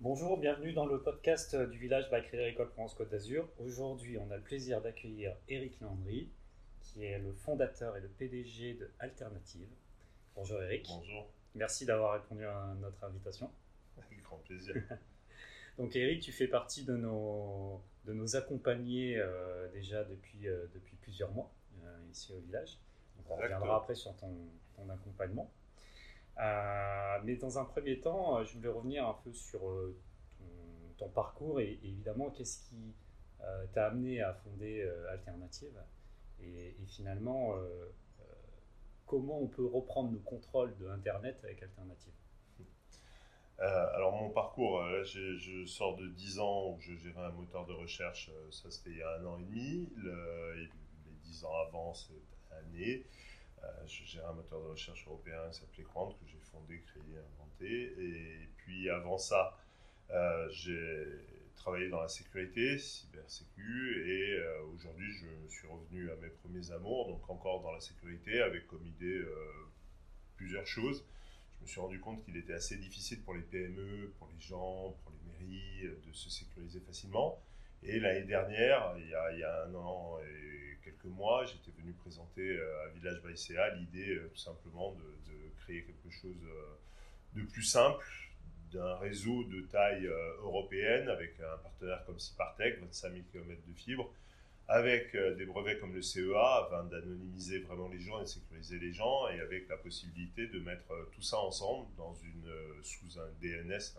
Bonjour, bienvenue dans le podcast du village by Crédit Agricole France Côte d'Azur. Aujourd'hui, on a le plaisir d'accueillir Eric Landry, qui est le fondateur et le PDG de Alternative. Bonjour Eric. Bonjour. Merci d'avoir répondu à notre invitation. Avec grand plaisir. Donc Eric, tu fais partie de nos, de nos accompagnés euh, déjà depuis, euh, depuis plusieurs mois euh, ici au village. Donc on reviendra après sur ton, ton accompagnement. Euh, mais dans un premier temps, euh, je voulais revenir un peu sur euh, ton, parcours et, évidemment qu'est-ce qui t'a amené à fonder Alternative et, finalement comment on peut reprendre le contrôle de Internet avec Alternative? alors mon parcours, je sors de 10 ans où je gérais un moteur de recherche, ça c'était il y a un an et demi. Le, les 10 ans avant, cette année, je gère un moteur de recherche européen qui s'appelait Quant, que j'ai fondé, créé, inventé. Et puis avant ça, euh, j'ai travaillé dans la sécurité, cybersécu, et euh, aujourd'hui je suis revenu à mes premiers amours, donc encore dans la sécurité, avec comme idée plusieurs choses. Je me suis rendu compte qu'il était assez difficile pour les PME, pour les gens, pour les mairies, de se sécuriser facilement. Et l'année dernière, il y, a, un an et quelques mois, j'étais venu présenter euh, à Village Baïséa l'idée euh, tout simplement de, de, créer quelque chose euh, de plus simple, d'un réseau de taille européenne avec un partenaire comme Cipartech, 25 000 km de fibres, avec des brevets comme le CEA afin d'anonymiser vraiment les gens et sécuriser les gens et avec la possibilité de mettre tout ça ensemble dans une, sous un DNS,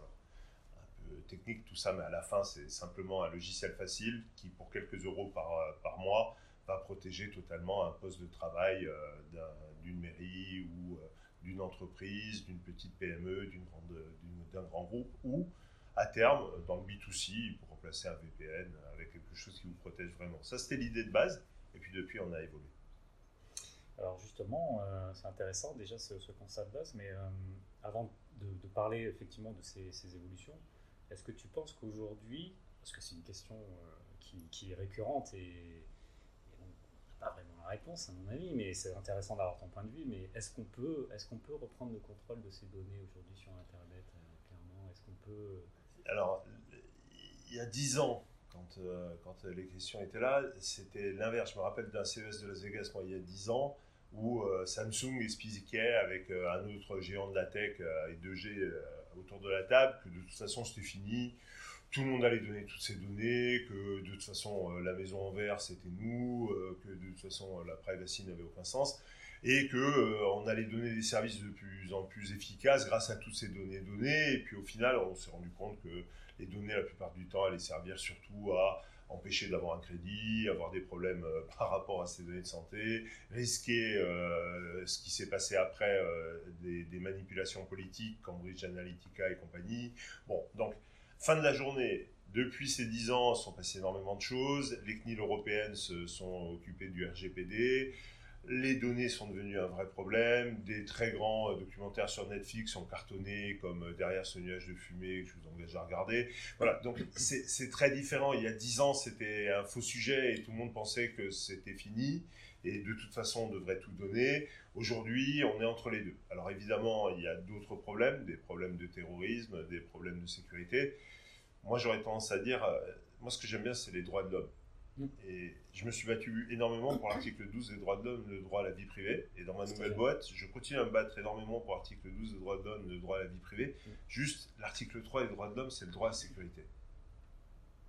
technique, tout ça, mais à la fin, c'est simplement un logiciel facile qui, pour quelques euros par, euh, par mois, va protéger totalement un poste de travail euh, d'une mairie ou euh, d'une entreprise, d'une petite PME, d'un grand groupe, ou à terme, dans le B2C, pour remplacer un VPN avec quelque chose qui vous protège vraiment. Ça, c'était l'idée de base, et puis depuis, on a évolué. Alors justement, c'est intéressant déjà ce, constat de base, mais avant de, parler effectivement de ces évolutions, est-ce que tu penses qu'aujourd'hui, parce que c'est une question euh, qui, est récurrente et, on n'a pas vraiment la réponse à mon avis, mais c'est intéressant d'avoir ton point de vue, mais est-ce qu'on peut, est qu'on peut reprendre le contrôle de ces données aujourd'hui sur Internet, euh, clairement? Est-ce qu'on peut... Alors, il y a dix ans, quand, euh, quand les questions étaient là, c'était l'inverse. Je me rappelle d'un CES de Las Vegas, moi, il y a dix ans, où Samsung expliquait avec un autre géant de la tech et 2G autour de la table que de toute façon c'était fini, tout le monde allait donner toutes ces données, que de toute façon euh, la maison en verre c'était nous, euh, que de toute façon la privacy n'avait aucun sens et que euh, on allait donner des services de plus en plus efficaces grâce à toutes ces données données et puis au final on s'est rendu compte que les données la plupart du temps allaient servir surtout à empêcher d'avoir un crédit, avoir des problèmes euh, par rapport à ces données de santé, risquer euh, ce qui s'est passé après euh, des, des, manipulations politiques, Cambridge Analytica et compagnie. Bon, donc fin de la journée. Depuis ces dix ans, sont passées énormément de choses. Les CNIL européennes se sont occupées du RGPD les données sont devenues un vrai problème. Des très grands documentaires sur Netflix sont cartonnés comme euh, derrière ce nuage de fumée que je vous engage à regarder. Voilà, donc c'est très différent. Il y a dix ans, c'était un faux sujet et tout le monde pensait que c'était fini et de toute façon on devrait tout donner. Aujourd'hui, on est entre les deux. Alors évidemment, il y a d'autres problèmes, des problèmes de terrorisme, des problèmes de sécurité. Moi, j'aurais tendance à dire, euh, moi ce que j'aime bien, c'est les droits de l'homme. Et je me suis battu énormément pour l'article 12 des droits de l'homme, le droit à la vie privée. Et dans ma nouvelle boîte, je continue à me battre énormément pour l'article 12 des droits de l'homme, le droit à la vie privée. Juste, l'article 3 des droits de l'homme, c'est le droit à la sécurité.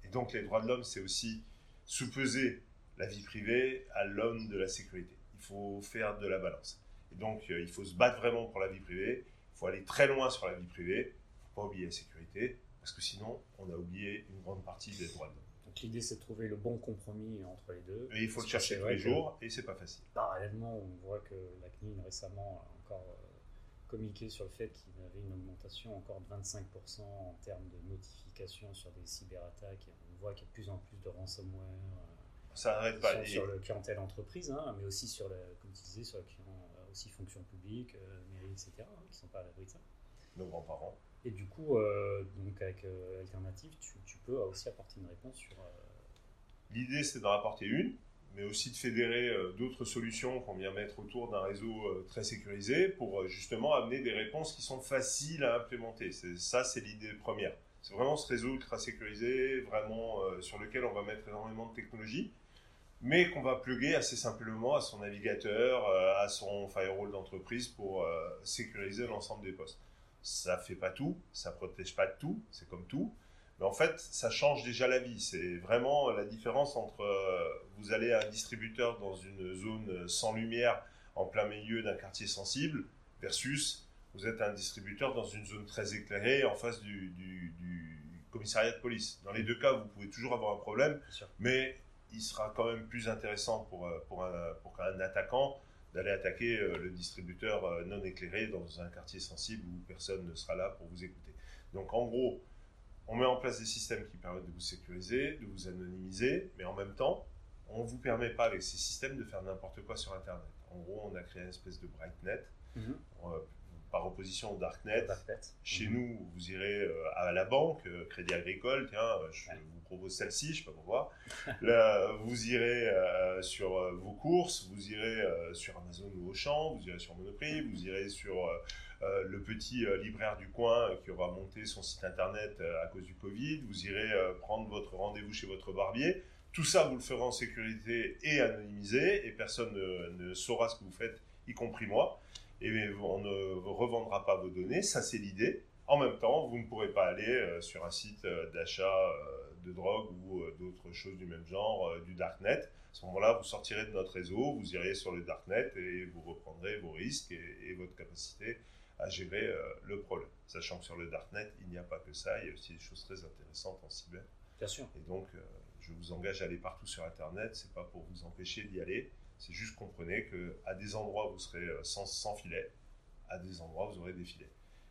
Et donc, les droits de l'homme, c'est aussi sous-peser la vie privée à l'homme de la sécurité. Il faut faire de la balance. Et donc, euh, il faut se battre vraiment pour la vie privée. Il faut aller très loin sur la vie privée. Il ne faut pas oublier la sécurité, parce que sinon, on a oublié une grande partie des droits de l'homme. Donc l'idée c'est de trouver le bon compromis entre les deux. Et il faut le chercher tous les jours et c'est pas facile. Parallèlement, on voit que la CNIL récemment a encore euh, communiqué sur le fait qu'il y avait une augmentation encore de 25% en termes de notifications sur des cyberattaques. Et on voit qu'il y a de plus en plus de ransomware. Euh, Ça n'arrête pas. Sur, le clientèle entreprise, hein, mais aussi sur, le, comme tu disais, sur le client aussi fonction publique, euh, mairie, etc., hein, qui ne sont pas à l'abri de ça. Nos grands-parents. Et du coup, euh, donc avec euh, Alternative, tu, tu, peux aussi apporter une réponse sur. Euh... L'idée, c'est d'en apporter une, mais aussi de fédérer d'autres solutions qu'on vient mettre autour d'un réseau très sécurisé pour justement amener des réponses qui sont faciles à implémenter. Ça, c'est l'idée première. C'est vraiment ce réseau ultra sécurisé, vraiment sur lequel on va mettre énormément de technologie, mais qu'on va plugger assez simplement à son navigateur, à son firewall d'entreprise pour sécuriser l'ensemble des postes. Ça fait pas tout, ça protège pas tout, c'est comme tout. Mais en fait, ça change déjà la vie. C'est vraiment la différence entre vous allez à un distributeur dans une zone sans lumière en plein milieu d'un quartier sensible versus vous êtes un distributeur dans une zone très éclairée en face du, commissariat de police. Dans les deux cas, vous pouvez toujours avoir un problème, mais il sera quand même plus intéressant pour, euh, pour, un, pour un attaquant d'aller attaquer euh, le distributeur euh, non éclairé dans un quartier sensible où personne ne sera là pour vous écouter. Donc en gros, on met en place des systèmes qui permettent de vous sécuriser, de vous anonymiser, mais en même temps, on ne vous permet pas avec ces systèmes de faire n'importe quoi sur Internet. En gros, on a créé une espèce de brightnet. Mhm par opposition au Darknet. Chez mhm. nous, vous irez euh, à la banque, euh, Crédit Agricole, tiens, euh, je vous propose celle-ci, je ne sais pas pourquoi. Là, vous irez sur vos courses, vous irez sur Amazon ou Auchan, vous irez sur Monoprix, vous irez sur le petit libraire du coin qui aura monté son site internet à cause du Covid, vous irez prendre votre rendez-vous chez votre barbier. Tout ça, vous le ferez en sécurité et anonymisé, et personne ne saura ce que vous faites, y compris moi et on ne revendra pas vos données, ça c'est l'idée. En même temps, vous ne pourrez pas aller euh, sur un site euh, d'achat euh, de drogue ou d'autres choses du même genre, du darknet. À ce moment-là, vous sortirez de notre réseau, vous irez sur le darknet et vous reprendrez vos risques et, votre capacité à gérer le problème. Sachant que sur le darknet, il n'y a pas que ça, il y a aussi des choses très intéressantes en cyber. Bien sûr. Et donc, je vous engage à aller partout sur Internet. C'est pas pour vous empêcher d'y aller, c'est juste comprenez qu'à des endroits, vous serez euh, sans, sans, filet, à des endroits, vous aurez des filets.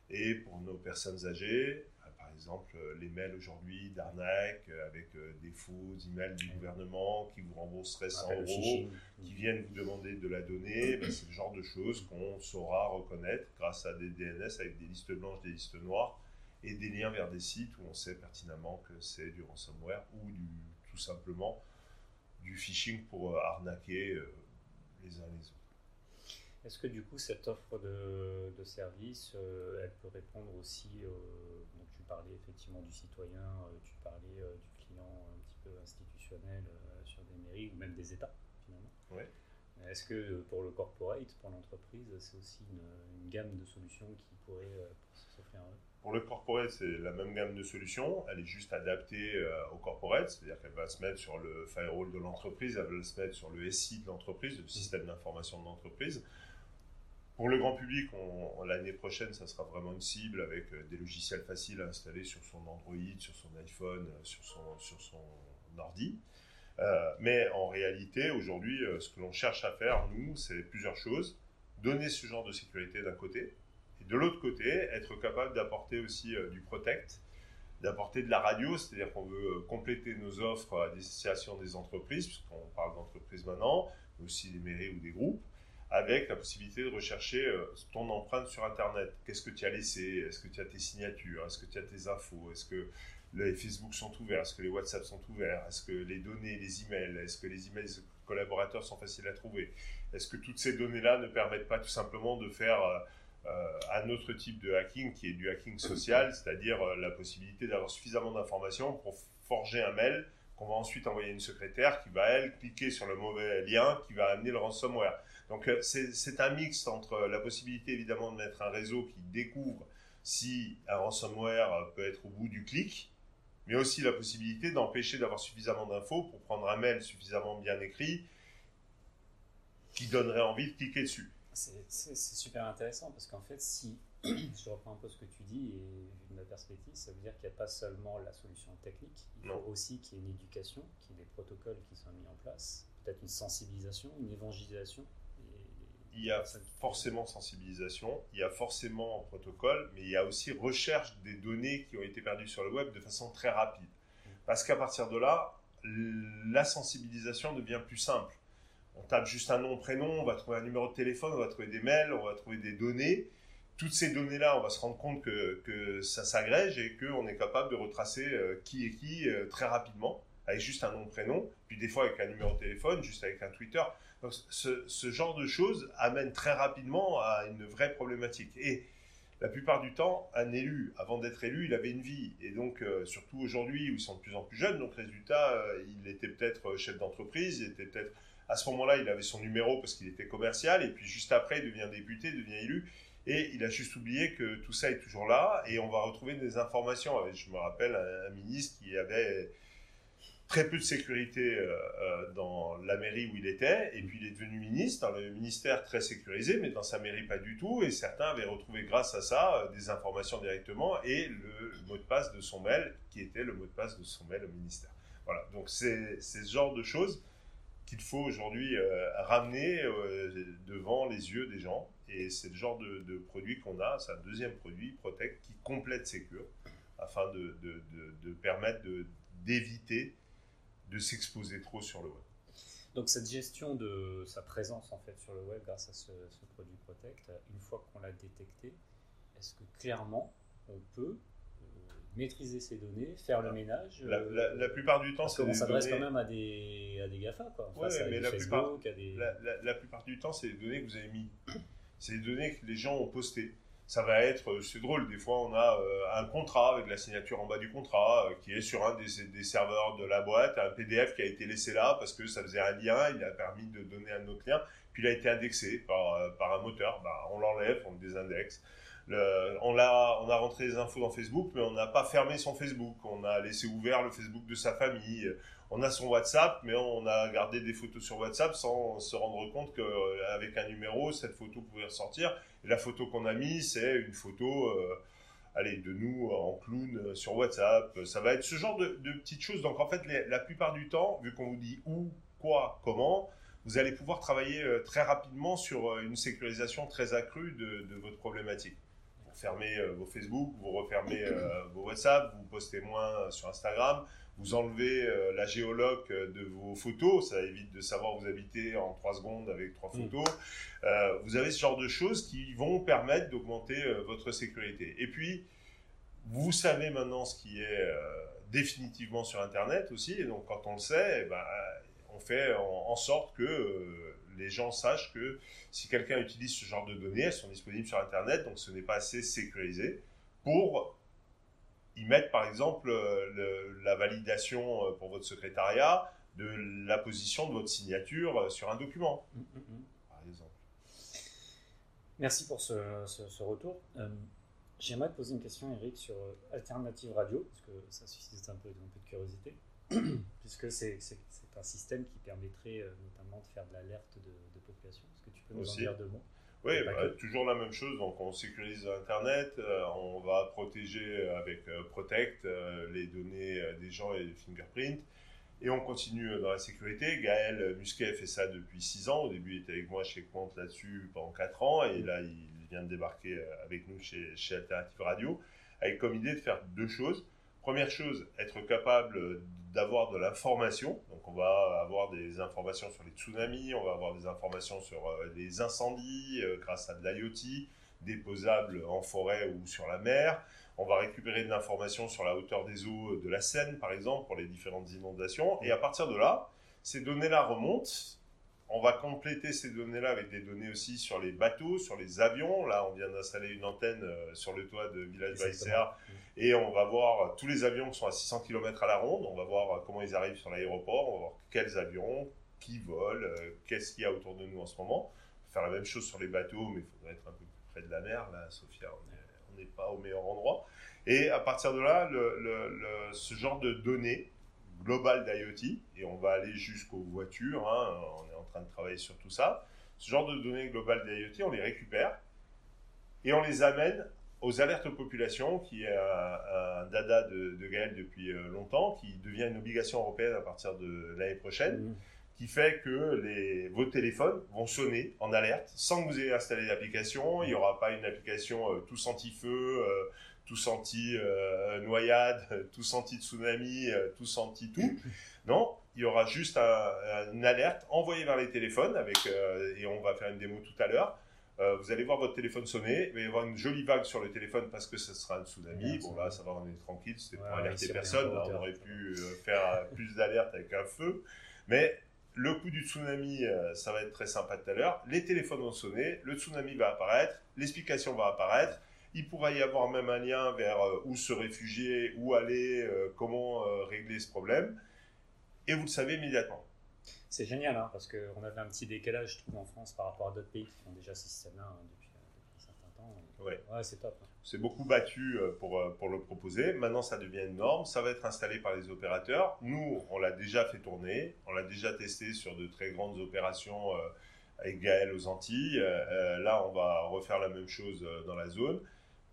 Et pour nos personnes âgées, euh, par exemple, euh, les mails aujourd'hui d'arnaque avec des faux emails du gouvernement qui vous rembourseraient 100 euros, qui viennent vous demander de la donner, ben, c'est le genre de choses qu'on saura reconnaître grâce à des DNS avec des listes blanches, des listes noires et des liens vers des sites où on sait pertinemment que c'est du ransomware ou du, tout simplement du phishing pour arnaquer les uns les autres. Est-ce que du coup cette offre de, de service, euh, elle peut répondre aussi, donc tu parlais effectivement du citoyen, euh, tu parlais euh, du client un petit peu institutionnel sur des mairies ou même des États finalement. Ouais. Est-ce que pour le corporate, pour l'entreprise, c'est aussi une, gamme de solutions qui pourrait s'offrir à eux? Pour le corporate, c'est la même gamme de solutions. Elle est juste adaptée euh, au corporate, c'est-à-dire qu'elle va se mettre sur le firewall de l'entreprise, elle va se mettre sur le SI de l'entreprise, le système d'information de l'entreprise. Pour le grand public, l'année prochaine, ça sera vraiment une cible avec euh, des logiciels faciles à installer sur son Android, sur son iPhone, euh, sur son, sur son ordi. Mais en réalité, aujourd'hui, ce que l'on cherche à faire, nous, c'est plusieurs choses. Donner ce genre de sécurité d'un côté, de l'autre côté, être capable d'apporter aussi euh, du protect, d'apporter de la radio, c'est-à-dire qu'on veut euh, compléter nos offres à destination des entreprises, puisqu'on parle d'entreprises maintenant, mais aussi des mairies ou des groupes, avec la possibilité de rechercher euh, ton empreinte sur Internet. Qu'est-ce que tu as laissé? Est-ce que tu as tes signatures? Est-ce que tu as tes infos? Est-ce que les Facebook sont ouverts Est-ce que les WhatsApp sont ouverts Est-ce que les données, les emails, est-ce que les emails des collaborateurs sont faciles à trouver? Est-ce que toutes ces données-là ne permettent pas tout simplement de faire euh, un autre type de hacking qui est du hacking social, c'est-à-dire euh, la possibilité d'avoir suffisamment d'informations pour forger un mail qu'on va ensuite envoyer à une secrétaire qui va, elle, cliquer sur le mauvais lien qui va amener le ransomware. Donc euh, c'est un mix entre la possibilité évidemment de mettre un réseau qui découvre si un ransomware peut être au bout du clic, mais aussi la possibilité d'empêcher d'avoir suffisamment d'infos pour prendre un mail suffisamment bien écrit qui donnerait envie de cliquer dessus. C'est super intéressant parce qu'en fait, si je reprends un peu ce que tu dis et vu de ma perspective, ça veut dire qu'il n'y a pas seulement la solution technique, il faut aussi qu'il y ait une éducation, qu'il y ait des protocoles qui soient mis en place, peut-être une sensibilisation, une évangélisation. Il y a forcément sensibilisation, il y a forcément protocole, mais il y a aussi recherche des données qui ont été perdues sur le web de façon très rapide. Parce qu'à partir de là, la sensibilisation devient plus simple on tape juste un nom, prénom, on va trouver un numéro de téléphone, on va trouver des mails, on va trouver des données. Toutes ces données-là, on va se rendre compte que, ça s'agrège et qu'on est capable de retracer euh, qui est qui euh, très rapidement, avec juste un nom, prénom, puis des fois avec un numéro de téléphone, juste avec un Twitter. Donc ce, genre de choses amène très rapidement à une vraie problématique. Et la plupart du temps, un élu, avant d'être élu, il avait une vie. Et donc, euh, surtout aujourd'hui, où ils sont de plus en plus jeunes, donc résultat, euh, il était peut-être chef d'entreprise, il était peut-être... À ce moment-là, il avait son numéro parce qu'il était commercial, et puis juste après, il devient député, il devient élu. Et il a juste oublié que tout ça est toujours là, et on va retrouver des informations. Je me rappelle un ministre qui avait très peu de sécurité euh, euh, dans la mairie où il était, et puis il est devenu ministre, dans le ministère très sécurisé, mais dans sa mairie pas du tout, et certains avaient retrouvé grâce à ça euh, des informations directement et le mot de passe de son mail, qui était le mot de passe de son mail au ministère. Voilà, donc c'est ce genre de choses qu'il faut aujourd'hui ramener devant les yeux des gens, et c'est le genre de, produit qu'on a, c'est un deuxième produit, Protect, qui complète Secure, afin de, de, de permettre d'éviter de s'exposer trop sur le web. Donc cette gestion de sa présence en fait sur le web grâce à ce, produit Protect, une fois qu'on l'a détecté, est-ce que clairement on peut euh, maîtriser ces données, faire le ménage La, euh, plupart du temps, c'est on s'adresse quand même à des, à des GAFA, quoi. mais la, plupart, la, plupart du temps, c'est des données que vous avez mis. C'est des données que les gens ont postées ça va être, euh, c'est drôle, des fois on a euh, un contrat avec la signature en bas du contrat euh, qui est sur un des, serveurs de la boîte, un PDF qui a été laissé là parce que ça faisait un lien, il a permis de donner un autre lien, puis il a été indexé par, par un moteur, bah, on l'enlève, on le désindexe. On, a, on a rentré les infos dans Facebook, mais on n'a pas fermé son Facebook, on a laissé ouvert le Facebook de sa famille, on a son WhatsApp, mais on a gardé des photos sur WhatsApp sans se rendre compte qu'avec un numéro, cette photo pouvait ressortir la photo qu'on a mise, c'est une photo euh, allez, de nous en clown euh, sur WhatsApp. Ça va être ce genre de, petites choses. Donc en fait, la plupart du temps, vu qu'on vous dit où, quoi, comment, vous allez pouvoir travailler euh, très rapidement sur une sécurisation très accrue de votre problématique. Fermez vos Facebook, vous refermez vos WhatsApp, vous postez moins sur Instagram, vous enlevez euh, la géologue de vos photos, ça évite de savoir où vous habitez en trois secondes avec trois mm. photos. Euh, vous avez ce genre de choses qui vont permettre d'augmenter euh, votre sécurité. Et puis, vous savez maintenant ce qui est définitivement sur Internet aussi, et donc quand on le sait, eh ben, on fait en, sorte que les gens sachent que si quelqu'un utilise ce genre de données, elles sont disponibles sur Internet, donc ce n'est pas assez sécurisé pour ils mettent par exemple euh, la validation euh, pour votre secrétariat de la position de votre signature euh, sur un document, mm, mm, mm. par exemple. Merci pour ce, retour. J'aimerais te poser une question, Eric, sur Alternative Radio, parce que ça suscite un peu, un peu de curiosité, puisque c'est un système qui permettrait notamment de faire de l'alerte de, population. Est-ce que tu peux nous en dire deux mots? Oui, bah, toujours la même chose. Donc, on sécurise Internet, euh, on va protéger avec euh, Protect euh, les données des gens et les fingerprints. Et on continue dans la sécurité. Gaël Musquet fait ça depuis 6 ans. Au début, il était avec moi chez Quant là-dessus pendant 4 ans. Et là, il vient de débarquer avec nous chez, chez Alternative Radio, avec comme idée de faire deux choses. Première chose, être capable d'avoir de l'information. Donc on va avoir des informations sur les tsunamis, on va avoir des informations sur euh, les incendies euh, grâce à de l'IoT déposable en forêt ou sur la mer. On va récupérer de l'information sur la hauteur des eaux de la Seine, par exemple, pour les différentes inondations. Et à partir de là, ces données-là remontent on va compléter ces données-là avec des données aussi sur les bateaux, sur les avions. Là, on vient d'installer une antenne euh, sur le toit de Village Baïséa et on va voir tous les avions qui sont à 600 km à la ronde. On va voir euh, comment ils arrivent sur l'aéroport, on va voir quels avions, qui volent, euh, qu'est-ce qu'il y a autour de nous en ce moment. Faire la même chose sur les bateaux, mais il faudrait être un peu plus près de la mer. Là, Sophia, on n'est pas au meilleur endroit. Et à partir de là, ce genre de données globales d'IoT, et on va aller jusqu'aux voitures, hein, on est en train de travailler sur tout ça. Ce genre de données globales d'IoT, on les récupère et on les amène aux alertes aux populations, qui est un, dada de, Gaël depuis euh, longtemps, qui devient une obligation européenne à partir de l'année prochaine, mmh. qui fait que les, vos téléphones vont sonner en alerte sans que vous ayez installé l'application. Il n'y aura pas une application euh, tous anti-feu, euh, tous anti-noyade, tous anti-tsunami, tous anti-tout. Non, il y aura juste une alerte envoyée vers les téléphones, avec, et on va faire une démo tout à l'heure euh, vous allez voir votre téléphone sonner, il va y avoir une jolie vague sur le téléphone parce que ce sera un tsunami. bon là, ça va, on est tranquille, c'était pour alerter personne. on aurait pu euh, faire euh, plus d'alerte avec un feu. Mais le coup du tsunami, ça va être très sympa tout à l'heure. Les téléphones vont sonner, le tsunami va apparaître, l'explication va apparaître. Il pourra y avoir même un lien vers où se réfugier, où aller, comment régler ce problème. Et vous le savez immédiatement. C'est génial, hein, parce qu'on avait un petit décalage, je trouve, en France par rapport à d'autres pays qui font déjà ce système-là hein, depuis, un certain temps. Ouais. ouais c'est top. Hein. C'est beaucoup battu euh, pour, euh, pour le proposer. Maintenant, ça devient une norme. Ça va être installé par les opérateurs. Nous, on l'a déjà fait tourner. On l'a déjà testé sur de très grandes opérations euh, avec Gaël aux Antilles. là, on va refaire la même chose dans la zone.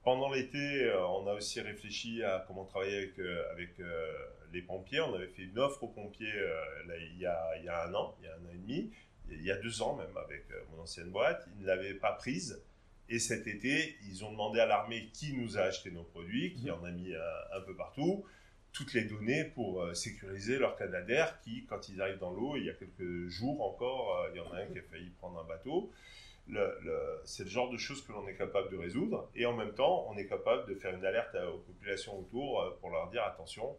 Pendant l'été, on a aussi réfléchi à comment travailler avec, avec les pompiers. On avait fait une offre aux pompiers il, y a, il, y a, un an, il y a un an et demi, il y a deux ans même avec mon ancienne boîte. Ils ne l'avaient pas prise. Et cet été, ils ont demandé à l'armée qui nous a acheté nos produits, qui mhm. en a mis un, peu partout, toutes les données pour euh, sécuriser leur canadair qui, quand ils arrivent dans l'eau, il y a quelques jours encore, euh, il y en a un qui a failli prendre un bateau. C'est le genre de choses que l'on est capable de résoudre. Et en même temps, on est capable de faire une alerte aux populations autour euh, pour leur dire attention,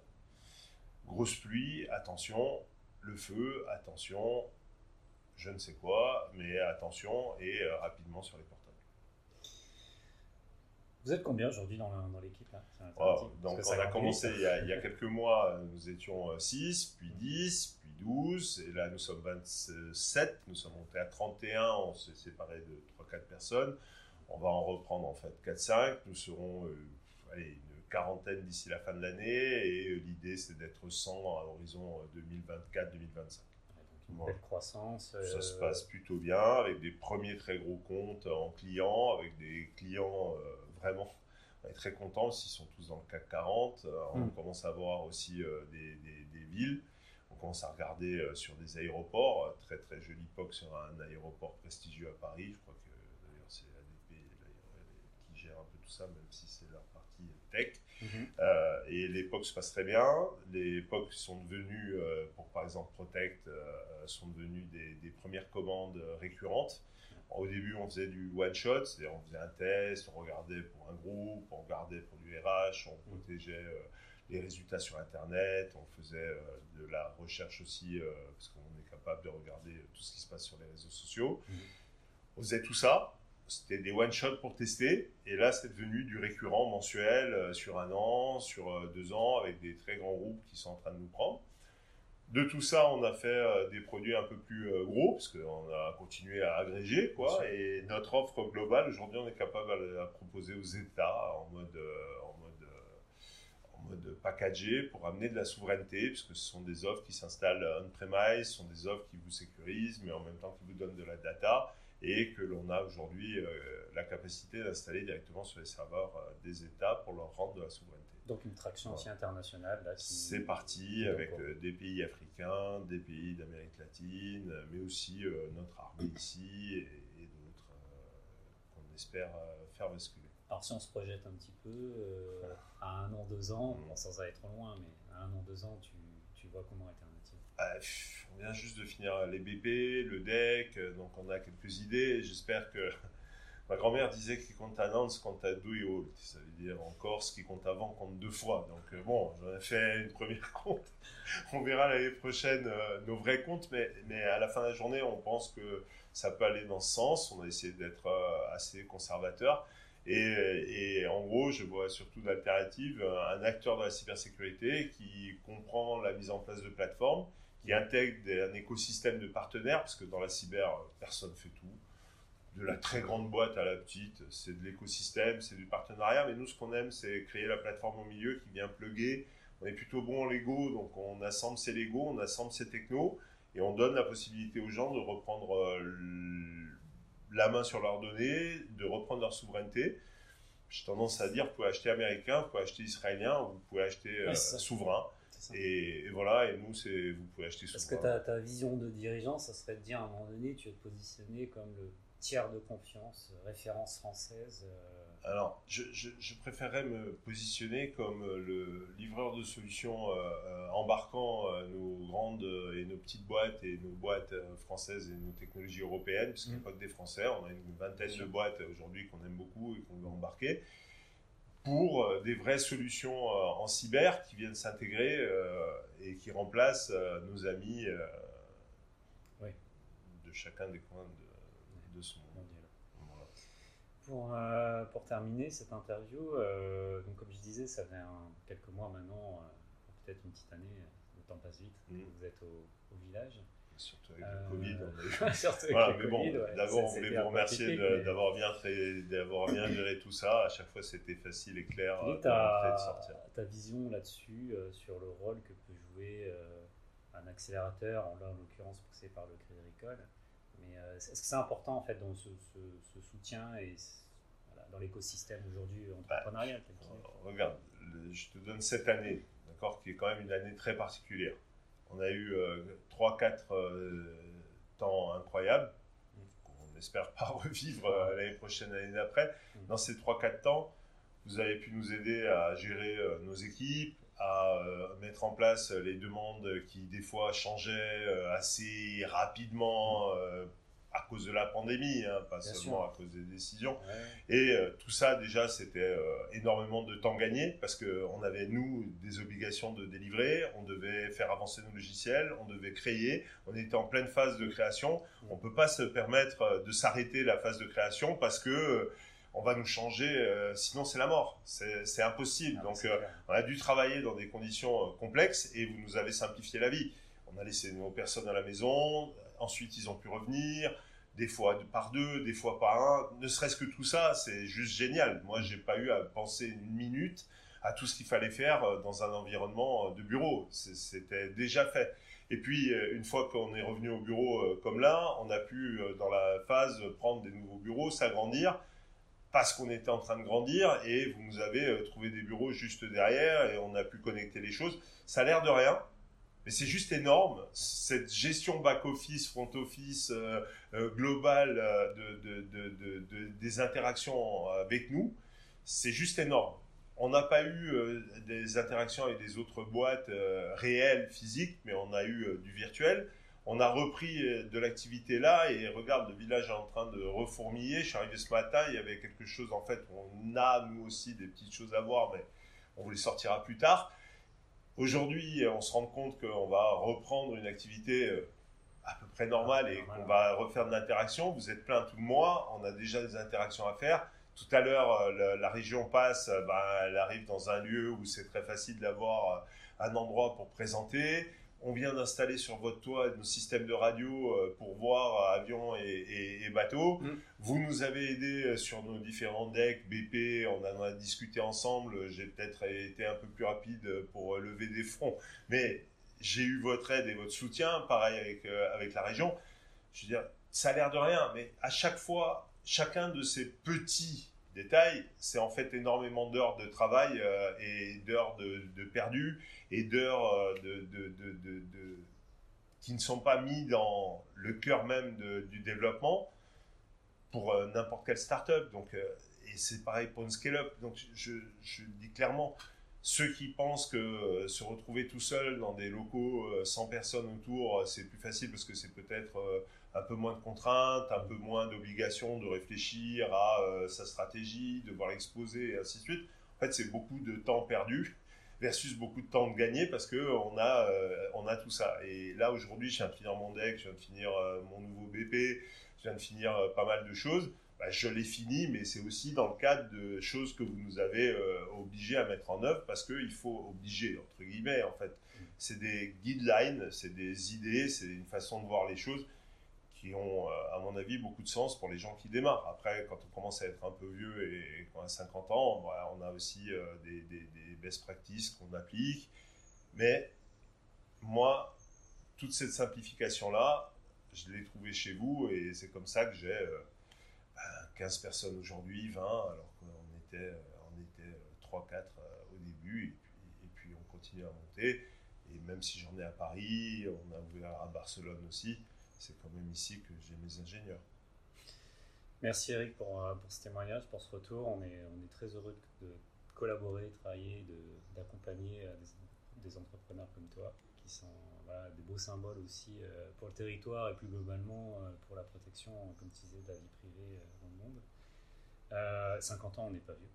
grosse pluie, attention, le feu, attention, je ne sais quoi, mais attention et rapidement sur les portes. Vous êtes combien aujourd'hui dans l'équipe oh, Donc on a commencé il y a, il y a, quelques mois, nous étions 6, puis 10, puis 12, et là nous sommes 27, nous sommes montés à 31, on s'est séparé de 3-4 personnes. On va en reprendre en fait 4-5, nous serons euh, allez, une quarantaine d'ici la fin de l'année, et euh, l'idée c'est d'être 100 à l'horizon 2024-2025 une belle croissance. Ça se passe plutôt bien, avec des premiers très gros comptes en clients, avec des clients euh, vraiment on est très contents, s'ils sont tous dans le CAC 40. Euh, on mm. commence à voir aussi euh, des, des, villes. On commence à regarder euh, sur des aéroports. très très joli POC sur un aéroport prestigieux à Paris. Je crois que d'ailleurs c'est ADP qui gère un peu tout ça, même si c'est leur partie tech. Mm-hmm. et les POC se passent très bien. Les POC sont devenus, pour par exemple Protect, sont devenus des, des, premières commandes récurrentes. Au début, on faisait du one-shot, c'est-à-dire on faisait un test, on regardait pour un groupe, on regardait pour du RH, on protégeait euh, les résultats sur Internet, on faisait euh, de la recherche aussi, euh, parce qu'on est capable de regarder tout ce qui se passe sur les réseaux sociaux. Mhm. On faisait tout ça, c'était des one-shots pour tester, et là c'est devenu du récurrent mensuel sur un an, sur deux ans, avec des très grands groupes qui sont en train de nous prendre. De tout ça, on a fait euh, des produits un peu plus euh, gros, parce qu'on a continué à agréger, quoi. Et notre offre globale, aujourd'hui, on est capable de la proposer aux États en mode, euh, en mode, en mode packagé pour amener de la souveraineté, puisque ce sont des offres qui s'installent on-premise, ce sont des offres qui vous sécurisent, mais en même temps qui vous donnent de la data, et que l'on a aujourd'hui la capacité d'installer directement sur les serveurs des États pour leur rendre de la souveraineté. Donc une traction aussi internationale. C'est parti avec euh, des pays africains, des pays d'Amérique latine, mais aussi euh, notre armée ici et, d'autres euh, qu'on espère faire basculer. Alors si on se projette un petit peu, à un an, deux ans, mm. sans aller trop loin, mais à un an, deux ans, tu, tu vois comment ah, On vient juste de finir les BP, le deck, donc on a quelques idées. J'espère que Ma grand-mère disait qu'il compte à Nantes, compte à Douille Ça veut dire en Corse, qui compte avant compte deux fois. Donc euh, bon, j'en ai fait une première compte. on verra l'année prochaine euh, nos vrais comptes, mais, mais à la fin de la journée, on pense que ça peut aller dans ce sens. On a essayé d'être euh, assez conservateur. Et, et, en gros, je vois surtout d'alternatives un acteur de la cybersécurité qui comprend la mise en place de plateformes, qui intègre un écosystème de partenaires, parce que dans la cyber, personne ne fait tout de la très grande boîte à la petite, c'est de l'écosystème, c'est du partenariat, mais nous ce qu'on aime c'est créer la plateforme au milieu qui vient plugger. On est plutôt bon en Lego, donc on assemble ces Lego, on assemble ces technos, et on donne la possibilité aux gens de reprendre euh, la main sur leurs données, de reprendre leur souveraineté. J'ai tendance à dire, vous pouvez acheter américain, vous pouvez acheter israélien, vous pouvez acheter euh, souverain. Et, voilà, et nous, c'est vous pouvez acheter. Parce que ta, ta vision de dirigeant, ça serait de dire à un moment donné, tu vas te positionner comme le tiers de confiance, euh, référence française euh. Alors, je, je, préférerais me positionner comme euh, le livreur de solutions embarquant nos grandes et nos petites boîtes et nos boîtes françaises et nos technologies européennes, puisqu'il n'y a mm. pas que des Français, on a une vingtaine de boîtes aujourd'hui qu'on aime beaucoup et qu'on veut embarquer, pour des vraies solutions en cyber qui viennent s'intégrer et qui remplacent nos amis de chacun des coins de, pour, pour terminer cette interview, donc comme je disais, ça fait quelques mois maintenant, peut-être une petite année, le temps passe vite, mmh. vous êtes au village. Surtout avec le Covid. mais bon, d'abord, on voulait vous remercier d'avoir bien, d'avoir bien géré tout ça. À chaque fois, c'était facile et clair euh, ta, de sortir. Ta vision là-dessus, euh, sur le rôle que peut jouer euh, un accélérateur, là en l'occurrence poussé par le Crédit Agricole. Mais est-ce que c'est important en fait dans ce, soutien et dans l'écosystème aujourd'hui entrepreneurial Regarde, je te donne cette année, d'accord, qui est quand même une année très particulière. On a eu 3-4 euh, euh, temps incroyables. On n'espère pas revivre euh, l'année prochaine, l'année d'après. Mm. Dans ces 3-4 temps, vous avez pu nous aider à gérer nos équipes, à mettre en place les demandes qui des fois changeaient assez rapidement à cause de la pandémie, hein, pas seulement à cause des décisions. Et euh, tout ça, déjà, c'était euh, énormément de temps gagné parce qu'on avait, nous, des obligations de délivrer, on devait faire avancer nos logiciels, on devait créer, on était en pleine phase de création. On ne peut pas se permettre euh, de s'arrêter la phase de création parce que on va nous changer, sinon c'est la mort. C'est impossible. Ah, Donc, on a dû travailler dans des conditions complexes et vous nous avez simplifié la vie. On a laissé nos personnes à la maison, ensuite ils ont pu revenir, des fois par deux, des fois par un. Ne serait-ce que tout ça, c'est juste génial. Moi, j'ai pas eu à penser une minute à tout ce qu'il fallait faire euh, dans un environnement euh, de bureau. C'était déjà fait. Et puis, euh, une fois qu'on est revenu au bureau comme là, on a pu, dans la phase, prendre des nouveaux bureaux, s'agrandir, parce qu'on était en train de grandir, et vous nous avez trouvé des bureaux juste derrière, et on a pu connecter les choses. Ça a l'air de rien, mais c'est juste énorme. Cette gestion back-office, front-office, euh, euh, globale euh, de, des interactions avec nous, c'est juste énorme. On n'a pas eu des interactions avec des autres boîtes réelles, physiques, mais on a eu du virtuel. On a repris de l'activité là et regarde, le village est en train de reformiller. Je suis arrivé ce matin, il y avait quelque chose, en fait, on a nous aussi des petites choses à voir, mais on vous les sortira plus tard. Aujourd'hui, on se rend compte qu'on va reprendre une activité euh, à peu près normale et qu'on va refaire de l'interaction. Vous êtes plein tout le mois, on a déjà des interactions à faire. Tout à l'heure, euh, la, région passe, euh, ben, elle arrive dans un lieu où c'est très facile d'avoir un endroit pour présenter. On vient d'installer sur votre toit nos systèmes de radio euh, pour voir euh, avions et, bateaux. Mm. Vous nous avez aidé euh, sur nos différents decks BP, on en a discuté ensemble. J'ai peut-être été un peu plus rapide pour lever des fonds, mais j'ai eu votre aide et votre soutien, pareil avec, avec la région. Je veux dire, ça a l'air de rien, mais à chaque fois, chacun de ces petits détails, c'est en fait énormément d'heures de travail et d'heures de, de perdu et d'heures euh, de, qui ne sont pas mis dans le cœur même du développement pour euh, n'importe quelle startup. Donc, euh, et c'est pareil pour une scale-up. Donc, je, dis clairement, ceux qui pensent que se retrouver tout seul dans des locaux sans personne autour, c'est plus facile parce que c'est peut-être un peu moins de contraintes, un peu moins d'obligations de réfléchir à sa stratégie, de voir l'exposer et ainsi de suite. En fait, c'est beaucoup de temps perdu versus beaucoup de temps de gagner parce que on a, euh, on a tout ça. Et là, aujourd'hui, je viens de finir mon deck, je viens de finir euh, mon nouveau BP, je viens de finir euh, pas mal de choses. Bah, je l'ai fini, mais c'est aussi dans le cadre de choses que vous nous avez obligés à mettre en œuvre parce qu'il faut obliger, entre guillemets, en fait. C'est des guidelines, c'est des idées, c'est une façon de voir les choses qui ont, à mon avis, beaucoup de sens pour les gens qui démarrent. Après, quand on commence à être un peu vieux et qu'on a 50 ans, bah, on a aussi des, des best practices qu'on applique. Mais moi, toute cette simplification-là, je l'ai trouvée chez vous et c'est comme ça que j'ai 15 euh, ben, personnes aujourd'hui, 20, alors qu'on était, on était 3-4 euh, euh, au début et puis, on continue à monter. Et même si j'en ai à Paris, on a ouvert à Barcelone aussi, c'est quand même ici que j'ai mes ingénieurs. Merci Eric pour, pour, ce témoignage, pour ce retour. On est, on est très heureux de, collaborer, travailler, d'accompagner euh, des, entrepreneurs comme toi, qui sont des beaux symboles aussi euh, pour le territoire et plus globalement euh, pour la protection, comme tu disais, de la vie privée dans le monde. 50 ans, on n'est pas vieux.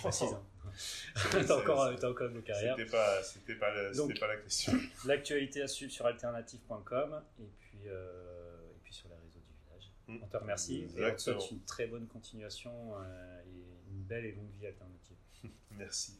Précise. Hein. t'as encore, encore de carrière. C'était pas, c'était pas, la, pas la question. L'actualité à suivre sur alternative.com et puis, et puis sur les réseaux du village. Mm. On te remercie et on te souhaite une très bonne continuation et une belle et longue vie alternative. Merci.